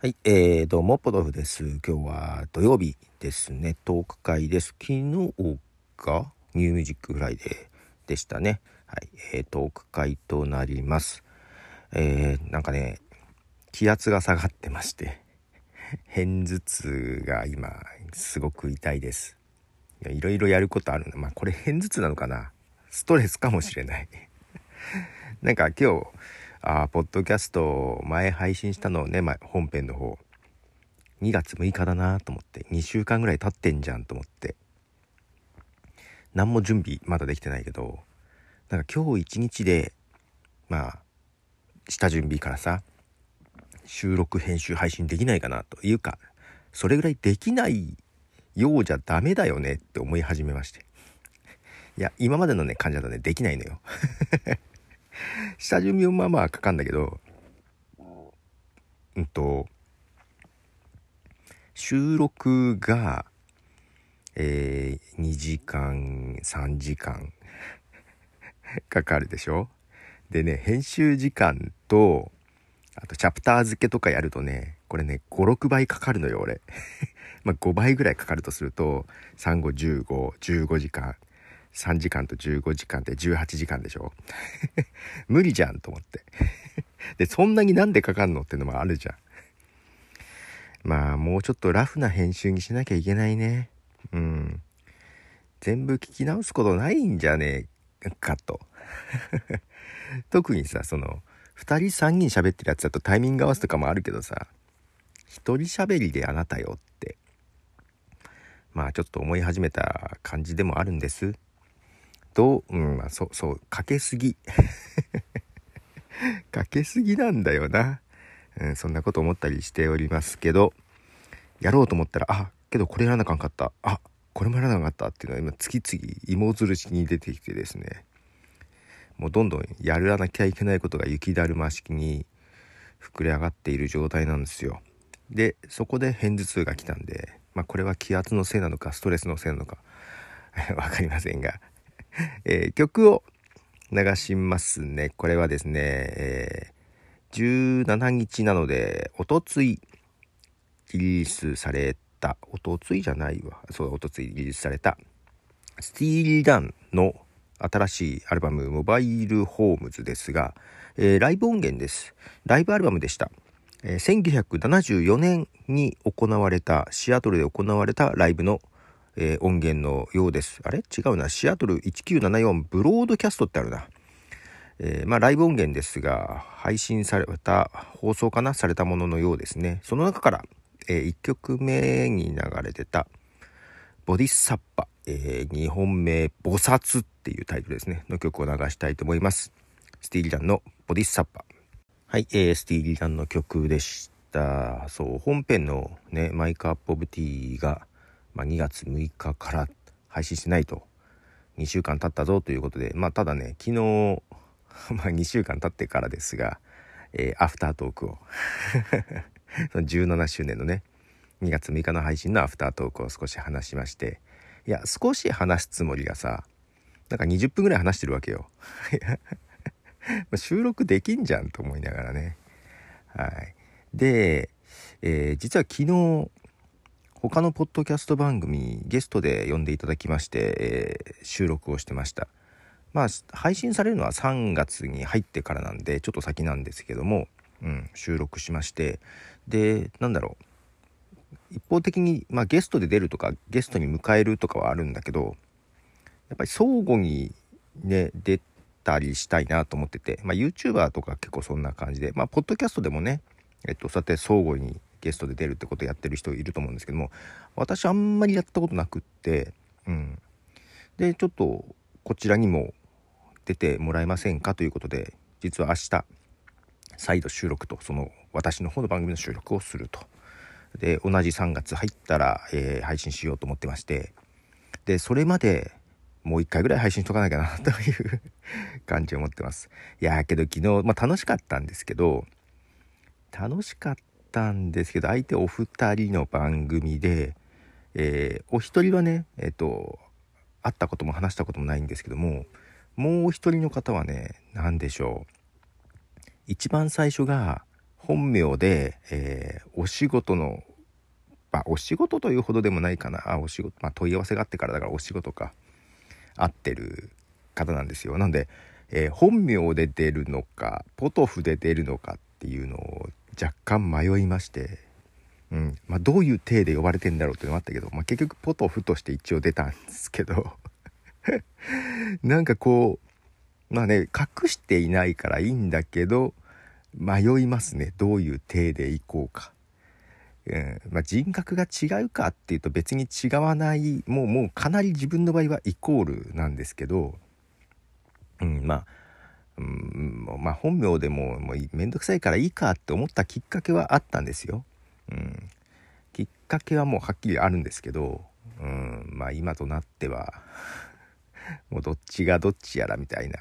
はい、えー、どうも、ポドフです。今日は土曜日ですね、トーク会です。昨日が New Music Friday でしたね。はい、えー、トーク会となります。えー、なんかね、気圧が下がってまして、片頭痛が今、すごく痛いです。いろいろやることあるんだ。まあ、これ片頭痛なのかなストレスかもしれない。なんか今日、あポッドキャスト前配信したのをね、ま、本編の方。2月6日だなと思って2週間ぐらい経ってんじゃんと思って。何も準備まだできてないけどなんか今日一日でまあ下準備からさ収録編集配信できないかなというかそれぐらいできないようじゃダメだよねって思い始めまして。いや今までのね患者だねできないのよ。下準備もまあまあかかんだけど、うんと、収録が、えー、2時間、3時間 かかるでしょ？でね、編集時間と、あとチャプター付けとかやるとね、これね、5、6倍かかるのよ、俺。まあ5倍ぐらいかかるとすると、3、5、15、15時間。3時間と15時間って18時間でしょ？無理じゃんと思って。でそんなになんでかかんのってのもあるじゃん。まあもうちょっとラフな編集にしなきゃいけないね。うん。全部聞き直すことないんじゃねえかと。特にさその2人3人喋ってるやつだとタイミング合わせとかもあるけどさ1人喋りであなたよって。まあちょっと思い始めた感じでもあるんです。と、ううん、まあ、そう、そう、かけすぎ。かけすぎなんだよな。うん、そんなこと思ったりしておりますけど、やろうと思ったら、あ、けどこれやらなあかんかった。あ、これもやらなかったっていうのは今、次々芋づる式に出てきてですね、もうどんどんやらなきゃいけないことが雪だるま式に膨れ上がっている状態なんですよ。で、そこで片頭痛が来たんで、まあこれは気圧のせいなのか、ストレスのせいなのか、わかりませんが、えー、曲を流しますね。これはですね、えー、17日なので、おとついリリースされた、おとついじゃないわ。そう、おとついリリースされた、スティーリー・ダンの新しいアルバム、モバイル・ホームズですが、えー、ライブ音源です。ライブアルバムでした。えー、1974年に行われた、シアトルで行われたライブのえー、音源のようです。あれ？違うな。シアトル1974ブロードキャストってあるな。えー、まあ、ライブ音源ですが、配信された、放送かな？されたもののようですね。その中から、えー、1曲目に流れてた、ボディサッパ、えー、2本目、菩薩っていうタイトルですね、の曲を流したいと思います。スティーリダンのボディサッパ。はい、えー、スティーリダンの曲でした。そう、本編のね、マイクアップオブティーが、まあ、2月6日から配信しないと。2週間経ったぞということでまあただね昨日 まあ2週間経ってからですが、えー、アフタートークを。その17周年のね2月6日の配信のアフタートークを少し話しましていや少し話すつもりがさなんか20分ぐらい話してるわけよ。収録できんじゃんと思いながらね。はい。で、えー、実は昨日他のポッドキャスト番組ゲストで呼んでいただきまして、えー、収録をしてました。まあ配信されるのは3月に入ってからなんでちょっと先なんですけども、うん、収録しまして。でなんだろう。一方的に、まあ、ゲストで出るとかゲストに迎えるとかはあるんだけどやっぱり相互にね出たりしたいなと思ってて、まあ、YouTuber とか結構そんな感じでまあポッドキャストでもねえっとそうやって相互にゲストで出るってことやってる人いると思うんですけども私あんまりやったことなくってうん。でちょっとこちらにも出てもらえませんかということで実は明日再度収録とその私の方の番組の収録をすると。で同じ3月入ったら、えー、配信しようと思ってまして。でそれまでもう一回ぐらい配信しとかなきゃなという 感じを持ってます。いやけど昨日、まあ、楽しかったんですけど楽しかったたんですけど相手お二人の番組で、えー、お一人はねえっ、ー、と会ったことも話したこともないんですけどももう一人の方はね何でしょう。一番最初が本名で、えー、お仕事の、まあ、お仕事というほどでもないかな。あお仕事、まあ、問い合わせがあってからだからお仕事か。合ってる方なんですよ。なんで、えー、本名で出るのかポトフで出るのかっていうのを若干迷いましてうん。まあ、どういう体で呼ばれてんだろうっていうのもあったけど、まあ、結局ポトフとして一応出たんですけど なんかこうまあね隠していないからいいんだけど迷いますね。どういう体でいこうか。うん。まあ、人格が違うかっていうと別に違わないもうもうかなり自分の場合はイコールなんですけど、うん、まあ、うん、まあ本名でももうめんどくさいからいいかって思ったきっかけはあったんですよ。うん、きっかけはもうはっきりあるんですけど、うん、まあ今となってはもうどっちがどっちやらみたいな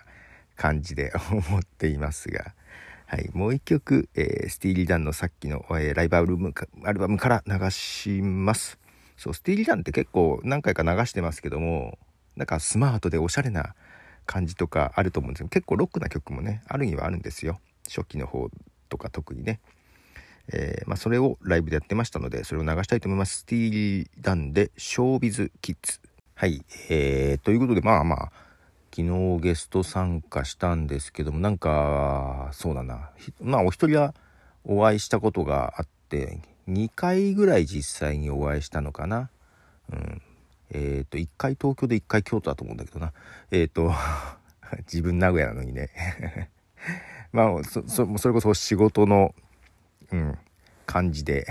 感じで 思っていますが、はい、もう一曲、えー、スティーリー・ダンのさっきの、えー、ライブアルムアルバムから流します。そう、スティーリー・ダンって結構何回か流してますけども、なんかスマートでおしゃれな感じとかあると思うんですけど、結構ロックな曲もね、あるにはあるんですよ。初期の方とか特にね。えー、まあ、それをライブでやってましたので、それを流したいと思います。スティーリー・ダンで、 Show Biz Kids。はい。えー、ということで、まあまあ、昨日ゲスト参加したんですけども、なんか、そうだな。まあ、お一人はお会いしたことがあって、2回ぐらい実際にお会いしたのかな。うん。えっ、と、1回東京で1回京都だと思うんだけどな。えっ、と、自分名古屋なのにね。まあそ、そ、それこそ仕事の、うん、感じで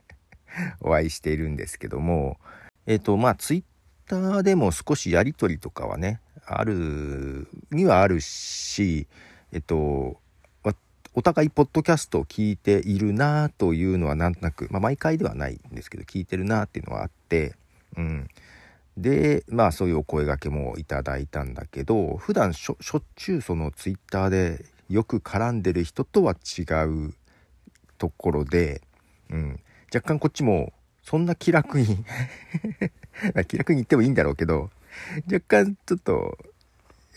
お会いしているんですけども、えっ、と、まあ、ツイッターでも少しやり取りとかはね、あるにはあるし、えっと、お互いポッドキャストを聞いているなというのはなんとなく、まあ、毎回ではないんですけど聞いてるなっていうのはあって、うん、でまあそういうお声がけもいただいたんだけど普段しょしょっちゅうそのツイッターでよく絡んでる人とは違うところで、うん、若干こっちもそんな気楽に 気楽に言ってもいいんだろうけど若干ちょっと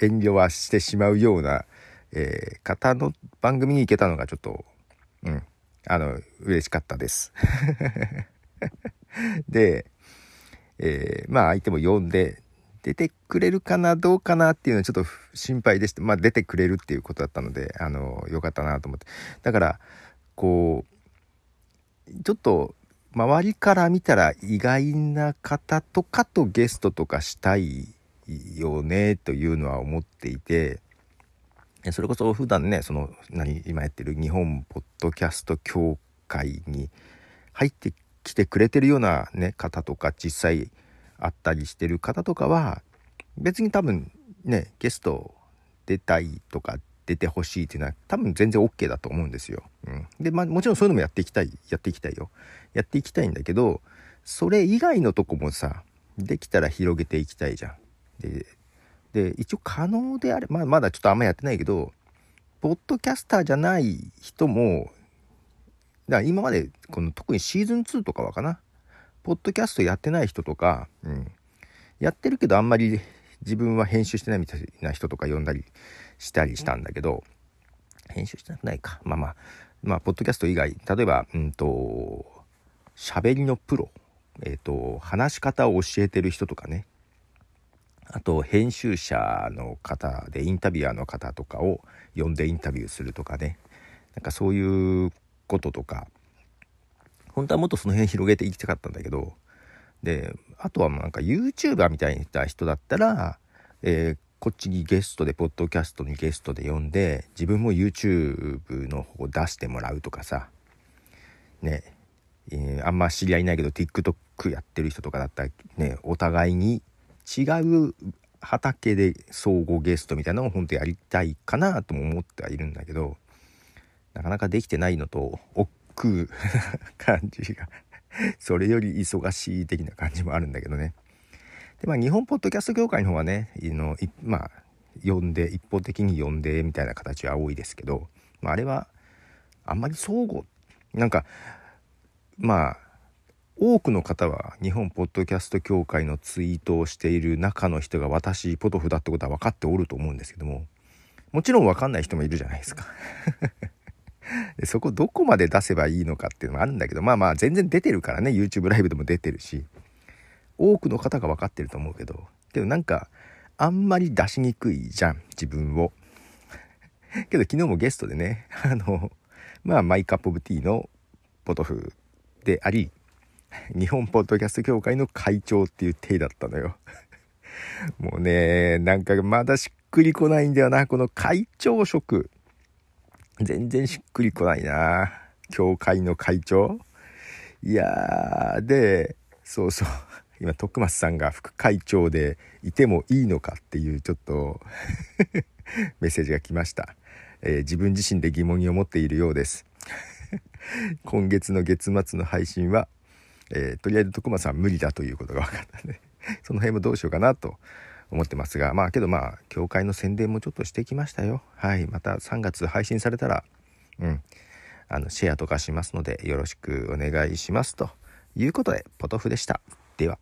遠慮はしてしまうような、えー、方の番組に行けたのがちょっと、うん、あの、嬉しかったです。で、えー、まあ相手も呼んで、出てくれるかなどうかなっていうのはちょっと心配でした。まあ出てくれるっていうことだったので、あの、よかったなと思って。だから、こう、ちょっと周りから見たら意外な方とかとゲストとかしたいよねというのは思っていてそれこそ普段ねその何今やってる日本ポッドキャスト協会に入ってきてくれてるような、ね、方とか実際あったりしてる方とかは別に多分ねゲスト出たいとか出てほしいっていうのは多分全然 OK だと思うんですよ。うん、でまあもちろんそういうのもやっていきたいやっていきたいよ。やっていきたいんだけどそれ以外のとこもさできたら広げていきたいじゃん。でで一応可能であれ、まあ、まだちょっとあんまやってないけどポッドキャスターじゃない人もだから今までこの特にシーズン2とかはかな。ポッドキャストやってない人とか、うん、やってるけどあんまり自分は編集してないみたいな人とか呼んだりしたりしたんだけど編集してなくないか。まあまあまあポッドキャスト以外例えばうんと喋りのプロ、えっ、ー、と、話し方を教えてる人とかね、あと、編集者の方で、インタビュアーの方とかを呼んでインタビューするとかね、なんかそういうこととか、本当はもっとその辺広げていきたかったんだけど、で、あとはなんか YouTuber みたいな人だったら、えー、こっちにゲストで、ポッドキャストにゲストで呼んで、自分も YouTube の方出してもらうとかさ、ね、えー、あんま知り合いないけど TikTok やってる人とかだったらねお互いに違う畑で総合ゲストみたいなのを本当やりたいかなとも思ってはいるんだけどなかなかできてないのと億劫感じがそれより忙しい的な感じもあるんだけどね。でまあ日本ポッドキャスト協会の方はねのまあ呼んで一方的に呼んでみたいな形は多いですけど、まあ、あれはあんまり相互なんかまあ多くの方は日本ポッドキャスト協会のツイートをしている中の人が私ポトフだってことは分かっておると思うんですけどももちろん分かんない人もいるじゃないですか。そこどこまで出せばいいのかっていうのもあるんだけどまあまあ全然出てるからね YouTube ライブでも出てるし。多くの方が分かってると思うけど。けどなんかあんまり出しにくいじゃん自分を。けど昨日もゲストでねあのまあマイカップオブティーのポトフであり日本ポッドキャスト協会の会長っていう体だったのよ。もうねなんかまだしっくりこないんだよなこの会長職。全然しっくりこないな。協会の会長。いやーでそうそう。今徳松さんが副会長でいてもいいのかっていうちょっと メッセージが来ました、えー、自分自身で疑問に思っているようです。今月の月末の配信は、えー、とりあえず徳松さん無理だということが分かったんで その辺もどうしようかなと思ってますがまあけどまあ教会の宣伝もちょっとしてきましたよ。はい。また3月配信されたらうん。あのシェアとかしますのでよろしくお願いしますということでポトフでした。では。